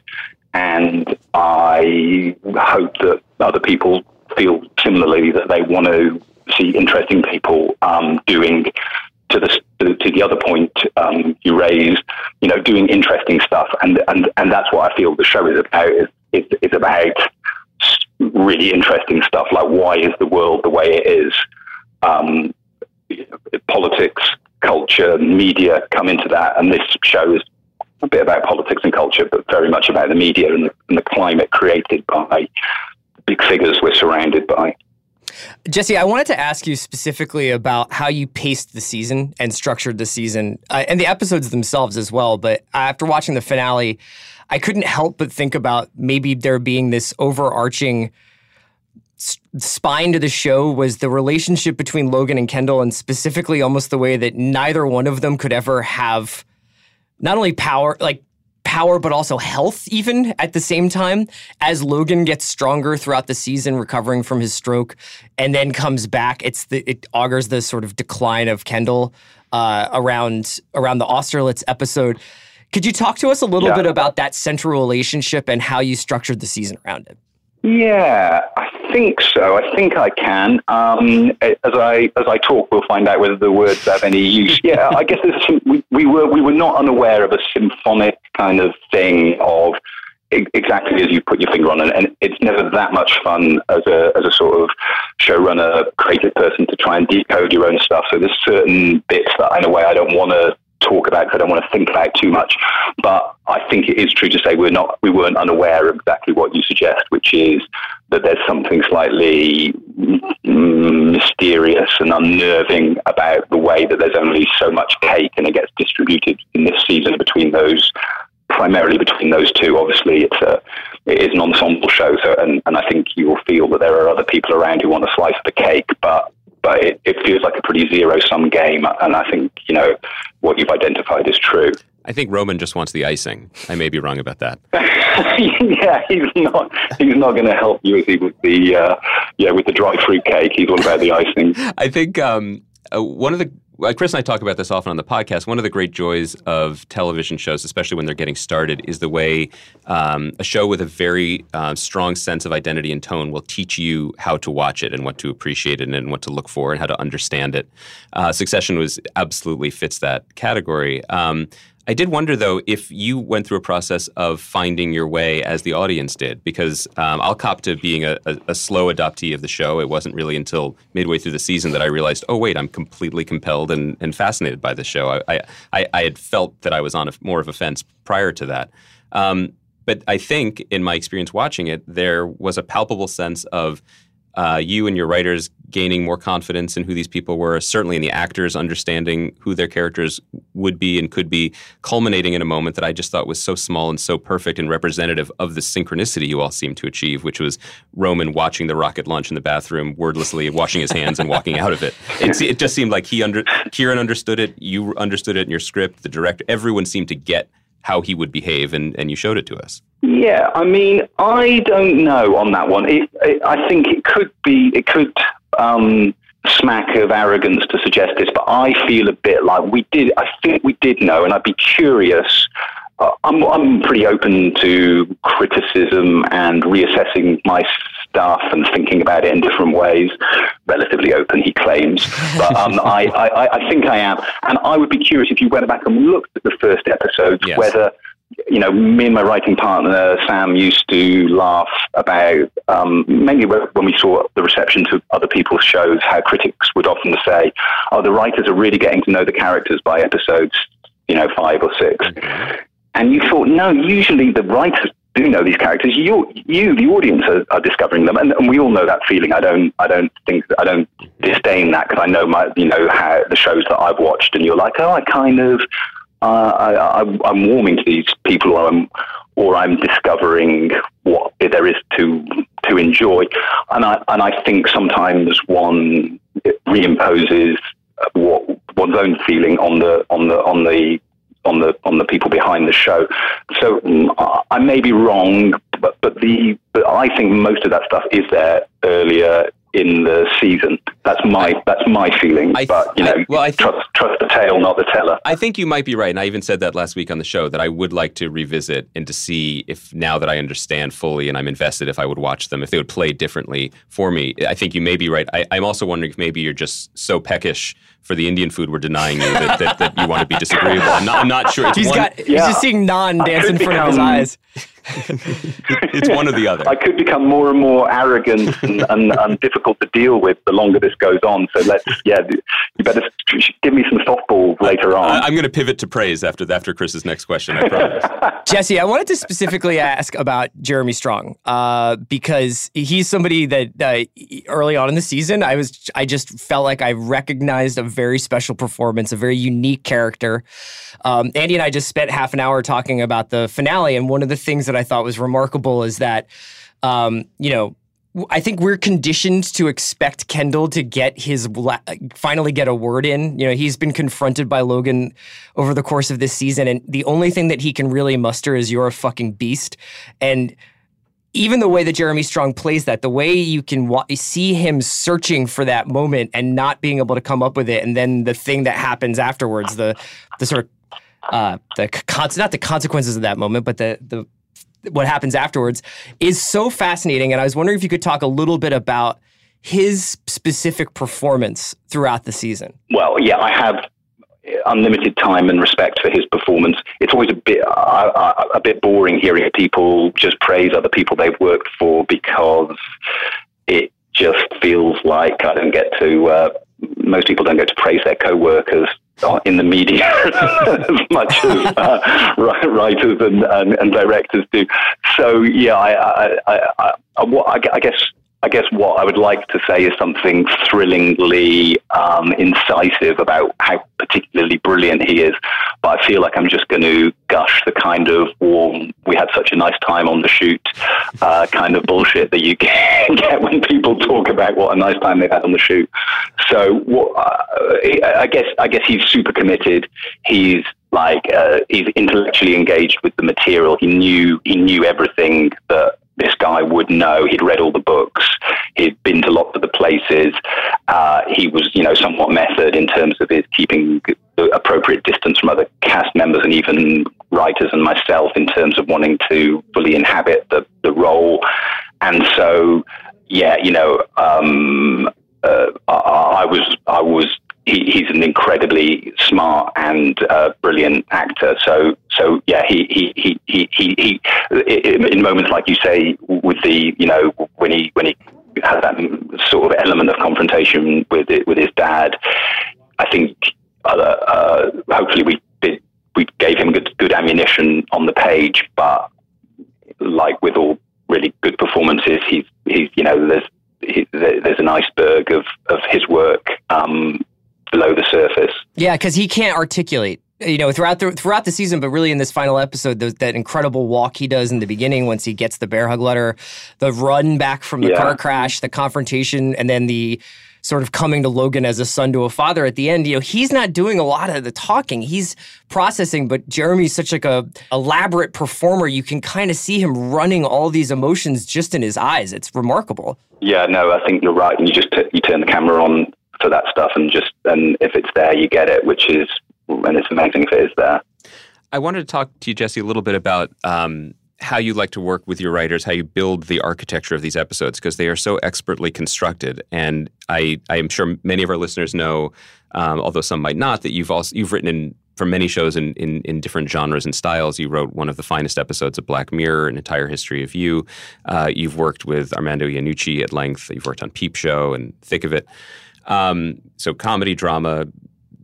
and I hope that other people feel similarly that they want to see interesting people um, doing to the to the other point um, you raised, you know, doing interesting stuff, and and and that's what I feel the show is about. Is it's about really interesting stuff, like why is the world the way it is? Um, politics, culture, media come into that, and this show is a bit about politics and culture, but very much about the media and the, and the climate created by big figures we're surrounded by. Jesse, I wanted to ask you specifically about how you paced the season and structured the season uh, and the episodes themselves as well. But after watching the finale, I couldn't help but think about maybe there being this overarching spine to the show was the relationship between Logan and Kendall, and specifically almost the way that neither one of them could ever have not only power, like power, but also health, even at the same time. As Logan gets stronger throughout the season, recovering from his stroke, and then comes back, it's the it augurs the sort of decline of Kendall uh, around around the Austerlitz episode. Could you talk to us a little Yeah. bit about that central relationship and how you structured the season around it? Yeah, I think so. I think I can. Um, as I as I talk, we'll find out whether the words have any use. Yeah, I guess we, we were we were not unaware of a symphonic kind of thing of exactly as you put your finger on it, and it's never that much fun as a as a sort of showrunner, creative person to try and decode your own stuff. So there's certain bits that in a way I don't want to talk about because I don't want to think about too much. But I think it is true to say we're not we weren't unaware of exactly what you suggest, which is that there's something slightly mysterious and unnerving about the way that there's only so much cake and it gets distributed in this season between those primarily between those two. Obviously, it's a it is an ensemble show, so and, and I think you will feel that there are other people around who want a slice of the cake, but but it, it feels like a pretty zero sum game, and I think you know what you've identified is true. I think Roman just wants the icing. I may be wrong about that. *laughs* yeah, he's not he's not going to help you as he with the uh, yeah with the dry fruit cake. He's all about the icing. *laughs* I think um, uh, one of the Chris and I talk about this often on the podcast. One of the great joys of television shows, especially when they're getting started, is the way um, a show with a very uh, strong sense of identity and tone will teach you how to watch it and what to appreciate it and what to look for and how to understand it. Uh, Succession was absolutely fits that category. Um, I did wonder though if you went through a process of finding your way as the audience did, because um, I'll cop to being a, a, a slow adoptee of the show. It wasn't really until midway through the season that I realized, oh wait, I'm completely compelled and, and fascinated by the show. I, I I had felt that I was on a, more of a fence prior to that. Um, but I think in my experience watching it, there was a palpable sense of uh, you and your writers gaining more confidence in who these people were, certainly in the actors understanding who their characters would be and could be, culminating in a moment that I just thought was so small and so perfect and representative of the synchronicity you all seemed to achieve, which was Roman watching the rocket launch in the bathroom wordlessly, washing his hands and walking out of it. *laughs* It, it just seemed like he under Kieran understood it, you understood it in your script, the director, everyone seemed to get how he would behave, and, and you showed it to us. Yeah, I mean, I don't know on that one. It, it, I think it could be, it could um, smack of arrogance to suggest this, but I feel a bit like we did. I think we did know, and I'd be curious. Uh, I'm, I'm pretty open to criticism and reassessing my stuff and thinking about it in different ways. Relatively open, he claims, but um, *laughs* I, I, I think I am. And I would be curious if you went back and looked at the first episodes, Yes. whether you know, me and my writing partner Sam used to laugh about um, mainly when we saw the reception to other people's shows, how critics would often say, "Oh, the writers are really getting to know the characters by episodes, you know, five or 6 And you thought, no, usually the writers do know these characters. You, you, the audience, are, are discovering them, and, and we all know that feeling. I don't, I don't think, I don't disdain that because I know my, you know, how the shows that I've watched, and you're like, oh, I kind of uh, I, I, I'm warming to these people, or I'm, or I'm discovering what there is to to enjoy, and I and I think sometimes one reimposes what one's own feeling on the on the on the on the on the people behind the show. So mm, I- may be wrong, but but the but I think most of that stuff is there earlier in the season. That's my that's my feeling. I- but you know, I- well, I think- trust trust the tale, not the teller. I think you might be right, and I even said that last week on the show that I would like to revisit and to see if now that I understand fully and I'm invested, if I would watch them, if they would play differently for me. I think you may be right. I, I'm also wondering if maybe you're just so peckish for the Indian food we're denying you that, that, that you want to be disagreeable. I'm not, I'm not sure. It's He's one- got. He's just seeing non I dance in could front of his eyes. *laughs* it's one or the other. I could become more and more arrogant and, and, and, difficult to deal with the longer this goes on. So let's, yeah, you better give me some softballs later on. I'm going to pivot to praise after after Chris's next question. I promise. *laughs* Jesse, I wanted to specifically ask about Jeremy Strong uh, because he's somebody that uh, early on in the season, I was I just felt like I recognized a very special performance, a very unique character. Um, Andy and I just spent half an hour talking about the finale, and one of the things that I thought was remarkable is that, um, you know, I think we're conditioned to expect Kendall to get his finally get a word in. You know, he's been confronted by Logan over the course of this season, and the only thing that he can really muster is "You're a fucking beast." And even the way that Jeremy Strong plays that, the way you can wa- see him searching for that moment and not being able to come up with it, and then the thing that happens afterwards, the the sort of uh, the con- not the consequences of that moment, but the the what happens afterwards is so fascinating. And I was wondering if you could talk a little bit about his specific performance throughout the season. Well, yeah, I have unlimited time and respect for his performance. It's always a bit uh, a bit boring hearing people just praise other people they've worked for because it just feels like I don't get to. Uh, most people don't get to praise their co-workers in the media *laughs* as much as uh, writers and, and, and, directors do. So yeah, I, I, I, I, guess I guess what I would like to say is something thrillingly um, incisive about how particularly brilliant he is. But I feel like I'm just going to gush the kind of warm, we had such a nice time on the shoot uh, kind of bullshit that you *laughs* get when people talk about what a nice time they've had on the shoot. So what, uh, I guess I guess he's super committed. He's like uh, he's intellectually engaged with the material. He knew he knew everything that this guy would know. He'd read all the books. He'd been to lots of the places. Uh, he was, you know, somewhat method in terms of his keeping the appropriate distance from other cast members and even writers and myself in terms of wanting to fully inhabit the, the role. And so, yeah, you know, um, uh, I, I was I was he, he's an incredibly smart and uh, brilliant actor. So, so yeah, he, he, he, he, he, he, in moments like you say, with the, you know, when he, when he has that sort of element of confrontation with it, with his dad, I think, uh, uh, hopefully we did, we gave him good, good ammunition on the page, but like with all really good performances, he's, he's, you know, there's, he, there's an iceberg of, of his work um, below the surface. Yeah, because he can't articulate. You know, throughout the throughout the season, but really in this final episode, that incredible walk he does in the beginning once he gets the bear hug letter, the run back from the yeah. car crash, the confrontation, and then the sort of coming to Logan as a son to a father at the end, you know, he's not doing a lot of the talking. He's processing, but Jeremy's such like a elaborate performer. You can kind of see him running all these emotions just in his eyes. It's remarkable. Yeah, no, I think you're right. And You just t- you turn the camera on for that stuff and just and if it's there you get it which is and it's amazing if it is there i wanted to talk to you jesse a little bit about um, how you like to work with your writers how you build the architecture of these episodes because they are so expertly constructed and i i am sure many of our listeners know um, although some might not that you've also you've written in for many shows in, in, in, different genres and styles. You wrote one of the finest episodes of Black Mirror, An Entire History of You. Uh, you've worked with Armando Iannucci at length. You've worked on Peep Show and Thick of It. Um, so comedy, drama,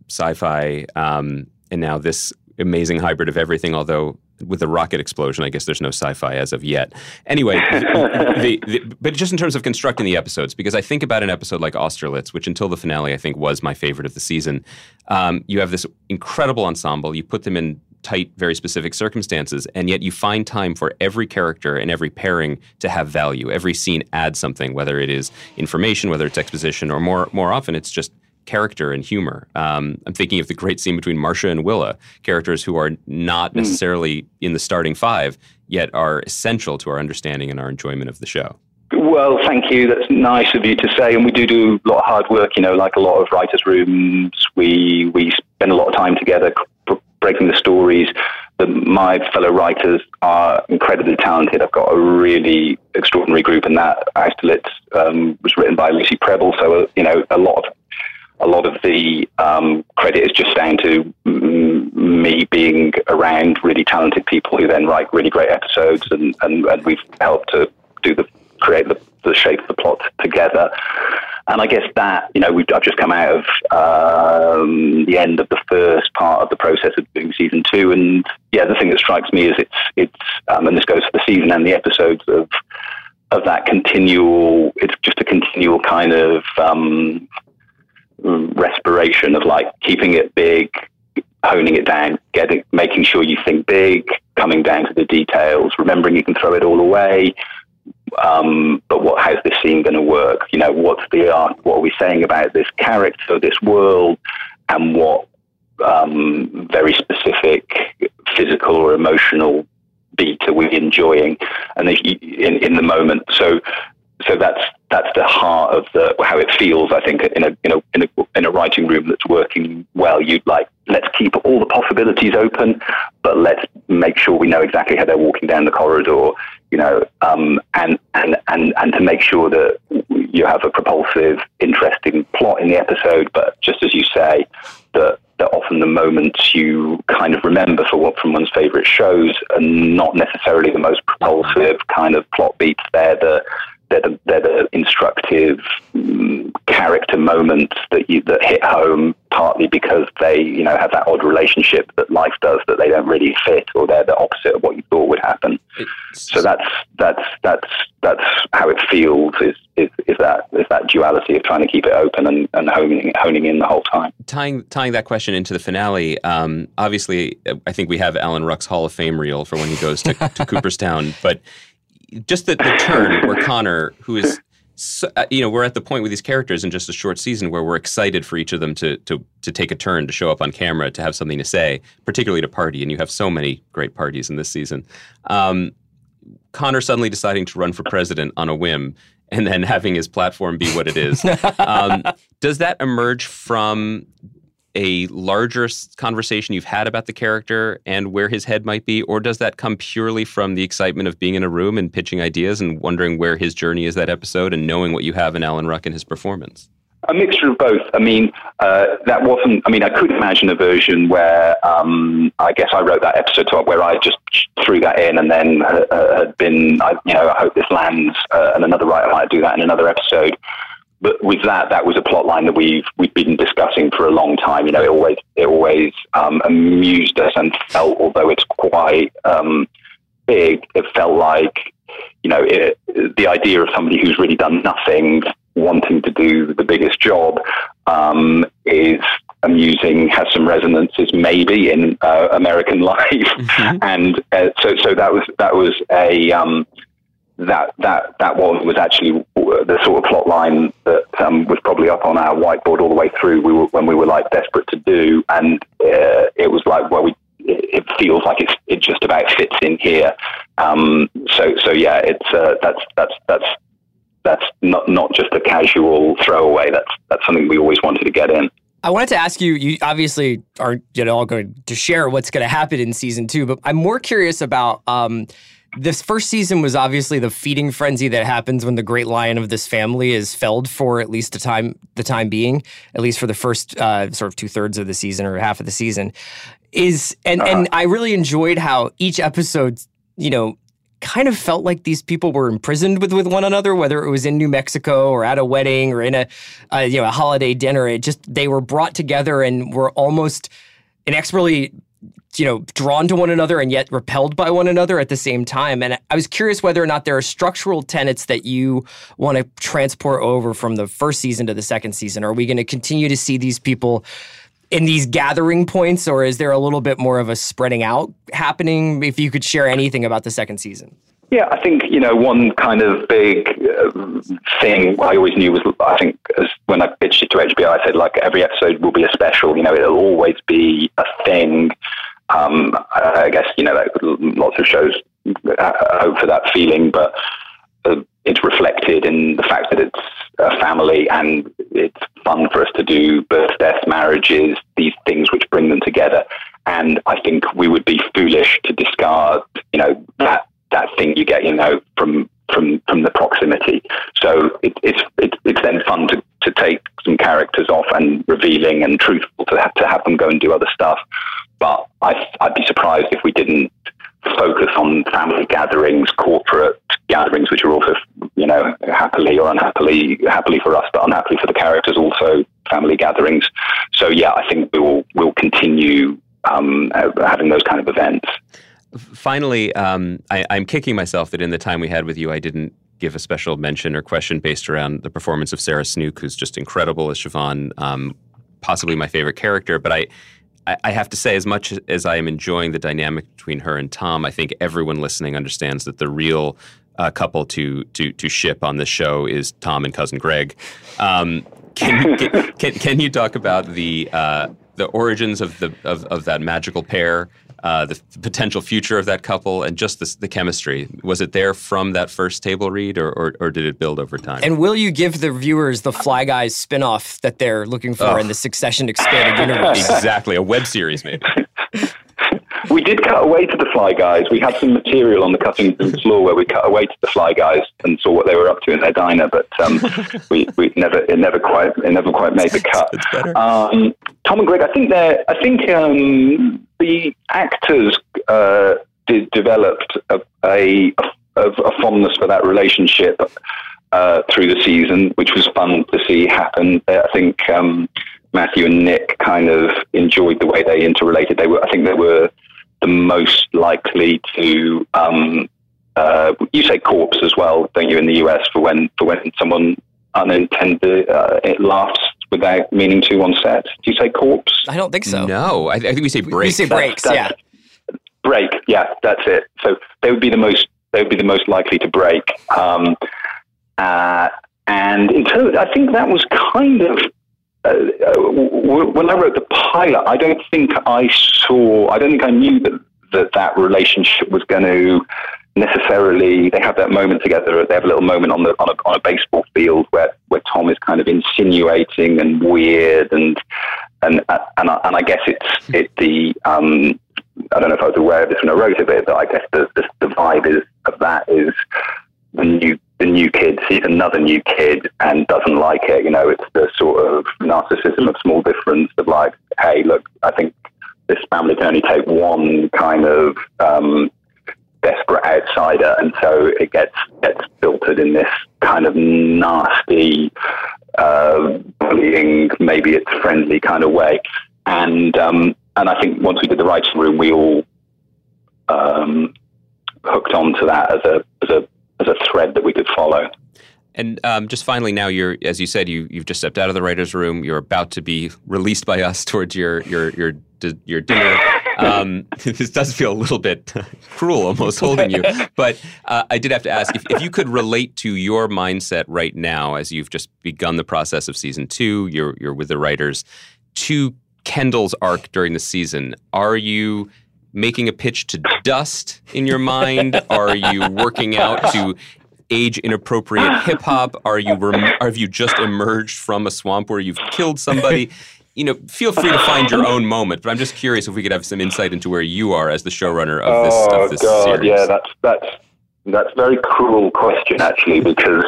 sci-fi, um, and now this amazing hybrid of everything. Although with the rocket explosion, I guess there's no sci-fi as of yet. Anyway, *laughs* the, the, but just in terms of constructing the episodes, because I think about an episode like Austerlitz, which until the finale I think was my favorite of the season. Um, you have this incredible ensemble. You put them in tight, very specific circumstances, and yet you find time for every character and every pairing to have value. Every scene adds something, whether it is information, whether it's exposition, or more more often it's just character and humor. Um, I'm thinking of the great scene between Marcia and Willa, characters who are not hmm. necessarily in the starting five, yet are essential to our understanding and our enjoyment of the show. Well, thank you. That's nice of you to say. And we do do a lot of hard work, you know, like a lot of writers' rooms. We we spend a lot of time together breaking the stories. that my fellow writers are incredibly talented. I've got a really extraordinary group, and that Austerlitz um, was written by Lucy Prebble. So uh, you know, a lot of a lot of the um, credit is just down to me me being around really talented people who then write really great episodes, and, and, and we've helped to do the create the, the shape of the plot together. And I guess that, you know, I've just come out of um, the end of the first part of the process of doing season two. And yeah, the thing that strikes me is it's, it's um, and this goes for the season and the episodes of, of that continual, it's just a continual kind of um, respiration of like keeping it big, honing it down, getting, making sure you think big, coming down to the details, remembering you can throw it all away, um, but what how's this scene going to work? You know, what's the art? What are we saying about this character, this world, and what um, very specific physical or emotional beat are we enjoying? And in in the moment, so so that's that's the heart of the how it feels. I think in a in a in a in a writing room that's working well, you'd like let's keep all the possibilities open, but let's make sure we know exactly how they're walking down the corridor. You know, um, and and and and to make sure that you have a propulsive, interesting plot in the episode, but just as you say, that that often the moments you kind of remember for what from one's favorite shows are not necessarily the most propulsive kind of plot beats. They're the they're the, they're the instructive um, character moments that you that hit home partly because they you know have that odd relationship that life does that they don't really fit or they're the opposite of what you thought would happen. It's, so that's that's that's that's how it feels is, is is that is that duality of trying to keep it open and, and honing honing in the whole time. Tying tying that question into the finale um, obviously I think we have Alan Ruck's Hall of Fame reel for when he goes to, to *laughs* Cooperstown but just the, the turn where Connor, who is, so, uh, you know, we're at the point with these characters in just a short season where we're excited for each of them to to to take a turn, to show up on camera, to have something to say, particularly to party. And you have so many great parties in this season. Um, Connor suddenly deciding to run for president on a whim and then having his platform be what it is. *laughs* Um, does that emerge from a larger conversation you've had about the character and where his head might be, or does that come purely from the excitement of being in a room and pitching ideas and wondering where his journey is that episode and knowing what you have in Alan Ruck and his performance? A mixture of both. I mean, uh, that wasn't. I mean, I could imagine a version where um, I guess I wrote that episode to, where I just threw that in, and then uh, had been, I, you know, I hope this lands, uh, and another writer might do that in another episode but with that, that was a plot line that we've we've been discussing for a long time. You know, it always it always um, amused us and felt, although it's quite um, big, it felt like you know it, the idea of somebody who's really done nothing wanting to do the biggest job um, is amusing, has some resonances maybe in uh, American *laughs* life, mm-hmm. and uh, so so that was that was a um, that that that one was actually the sort of plot line that um, was probably up on our whiteboard all the way through. We were when we were like desperate to do, and uh, it was like, well, we it feels like it's it just about fits in here. Um, so so yeah, it's uh, that's that's that's that's not not just a casual throwaway. That's that's something we always wanted to get in. I wanted to ask you. You obviously aren't you know, all going to share what's going to happen in season two, but I'm more curious about. Um, this first season was obviously the feeding frenzy that happens when the great lion of this family is felled for at least a time the time being, at least for the first uh, sort of two thirds of the season or half of the season. Is and uh-huh. and I really enjoyed how each episode, you know, kind of felt like these people were imprisoned with with one another, whether it was in New Mexico or at a wedding or in a, a you know a holiday dinner. It just they were brought together and were almost inexpertly you know, drawn to one another and yet repelled by one another at the same time. And I was curious whether or not there are structural tenets that you want to transport over from the first season to the second season. Are we going to continue to see these people in these gathering points, or is there a little bit more of a spreading out happening? If you could share anything about the second season. Yeah, I think you know one kind of big uh, thing I always knew was I think as when I pitched it to HBO, I said like every episode will be a special. You know, it'll always be a thing um, I guess you know lots of shows hope for that feeling, but uh, it's reflected in the fact that it's a family and it's fun for us to do birth, death, marriages, these things which bring them together. And I think we would be foolish to discard, you know, that that thing you get, you know, from from from the proximity. So it, it's it, it's then fun to, to take some characters off and revealing and truthful to have to have them go and do other stuff but I, I'd be surprised if we didn't focus on family gatherings, corporate gatherings, which are also, you know, happily or unhappily, happily for us, but unhappily for the characters, also family gatherings. So yeah, I think we will we'll continue um, uh, having those kind of events. Finally, um, I, I'm kicking myself that in the time we had with you, I didn't give a special mention or question based around the performance of Sarah Snook, who's just incredible as Siobhan. Um, possibly my favorite character, but I I have to say, as much as I am enjoying the dynamic between her and Tom, I think everyone listening understands that the real uh, couple to to to ship on this show is Tom and cousin Greg. Um, can, *laughs* can, can, can you talk about the uh, the origins of the of, of that magical pair, uh, the potential future of that couple, and just the, the chemistry. Was it there from that first table read, or, or, or did it build over time? And will you give the viewers the Fly Guys spinoff that they're looking for oh. in the Succession expanded universe? Exactly, a web series maybe. *laughs* we did cut away to the Fly Guys. We had some material on the cutting room floor where we cut away to the Fly Guys and saw what they were up to in their diner, but um, *laughs* we, we never it never quite it never quite made the cut. Um, Tom and Greg, I think they I think um, the actors uh, did developed a, a, a, a fondness for that relationship. Uh, through the season, which was fun to see happen. I think um, Matthew and Nick kind of enjoyed the way they interrelated. They were, I think, they were the most likely to. Um, uh, you say corpse as well, don't you? In the US, for when for when someone unintended uh, it laughs without meaning to on set. Do you say corpse? I don't think so. No, I, I think we say break. We say breaks. That's, that's, yeah, break. Yeah, that's it. So they would be the most. They would be the most likely to break. Um, uh, and in terms, I think that was kind of uh, uh when I wrote the pilot, I don't think I saw, I don't think I knew that that, that relationship was going to necessarily. They have that moment together. They have a little moment on the on a, on a baseball field where where Tom is kind of insinuating and weird and and and I, and I guess it's it the um, I don't know if I was aware of this when I wrote it, but I guess the the, the vibe is of that is the new the new kid sees another new kid and doesn't like it. You know, it's the sort of narcissism of small difference of like, hey, look, I think this family can only take one kind of um, desperate outsider, and so it gets gets filtered in this kind of nasty, uh, bullying, maybe it's friendly kind of way. And um, and I think once we did the writing room, we all um, hooked onto that as a as a as a thread that we could follow. And um, just finally, now you're, as you said, you you've just stepped out of the writers' room. You're about to be released by us *laughs* towards your your your your dinner. Um, *laughs* this does feel a little bit *laughs* cruel, almost holding you. But uh, I did have to ask if, if you could relate to your mindset right now, as you've just begun the process of season two. You're you're with the writers to Kendall's arc during the season. Are you making a pitch to dust in your mind? Are you working out to age inappropriate hip hop? Are you rem- have you just emerged from a swamp where you've killed somebody? You know, feel free to find your own moment. But I'm just curious if we could have some insight into where you are as the showrunner of this, oh, of this God, series. Yeah, that's that's that's a very cruel question actually because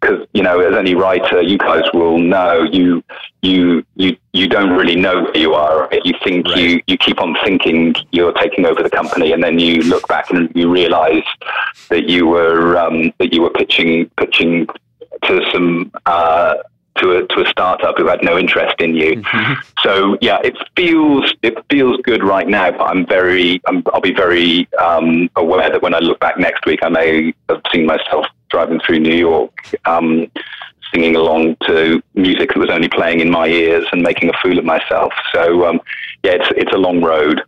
because you know, as any writer, you guys will know you you you you don't really know where you are. You think right. you you keep on thinking you're taking over the company, and then you look back and you realise that you were um, that you were pitching pitching to some. Uh, to a, to a startup who had no interest in you. Mm-hmm. So yeah, it feels it feels good right now, but I'm very i will be very um, aware that when I look back next week, I may have seen myself driving through New York, um, singing along to music that was only playing in my ears and making a fool of myself. So, um, yeah, it's, it's a long road.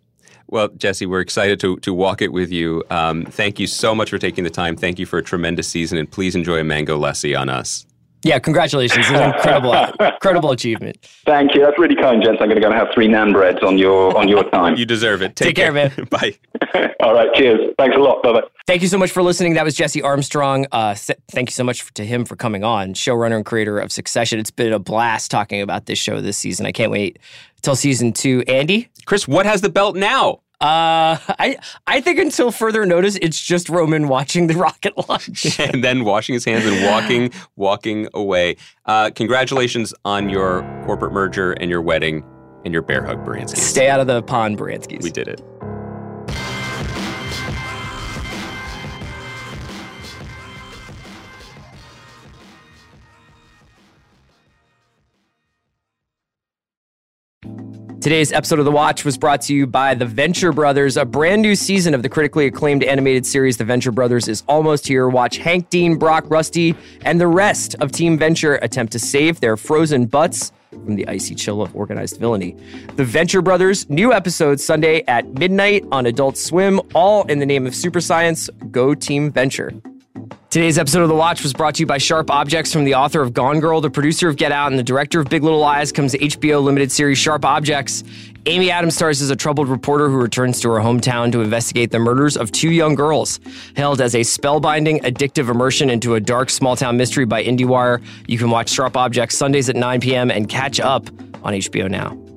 Well, Jesse, we're excited to, to walk it with you. Um, thank you so much for taking the time. Thank you for a tremendous season, and please enjoy a mango lassi on us. Yeah, congratulations. It's an incredible, *laughs* incredible achievement. Thank you. That's really kind, gents. I'm going to go and have three nan breads on your on your time. you deserve it. Take, Take care. care, man. *laughs* Bye. *laughs* All right. Cheers. Thanks a lot. Bye bye. Thank you so much for listening. That was Jesse Armstrong. Uh, thank you so much to him for coming on, showrunner and creator of Succession. It's been a blast talking about this show this season. I can't wait till season two. Andy? Chris, what has the belt now? Uh, I I think until further notice, it's just Roman watching the *laughs* rocket launch *laughs* and then washing his hands and walking walking away. Uh, congratulations on your corporate merger and your wedding and your bear hug, Baranski. Stay out of the pond, Baranskis. We did it. Today's episode of The Watch was brought to you by The Venture Brothers. A brand new season of the critically acclaimed animated series The Venture Brothers is almost here. Watch Hank, Dean, Brock, Rusty, and the rest of Team Venture attempt to save their frozen butts from the icy chill of organized villainy. The Venture Brothers, new episodes Sunday at midnight on Adult Swim, all in the name of super science. Go Team Venture. Today's episode of The Watch was brought to you by Sharp Objects from the author of Gone Girl, the producer of Get Out, and the director of Big Little Lies comes the HBO limited series Sharp Objects. Amy Adams stars as a troubled reporter who returns to her hometown to investigate the murders of two young girls. Hailed as a spellbinding, addictive immersion into a dark small town mystery by IndieWire, you can watch Sharp Objects Sundays at 9 p.m. and catch up on HBO Now.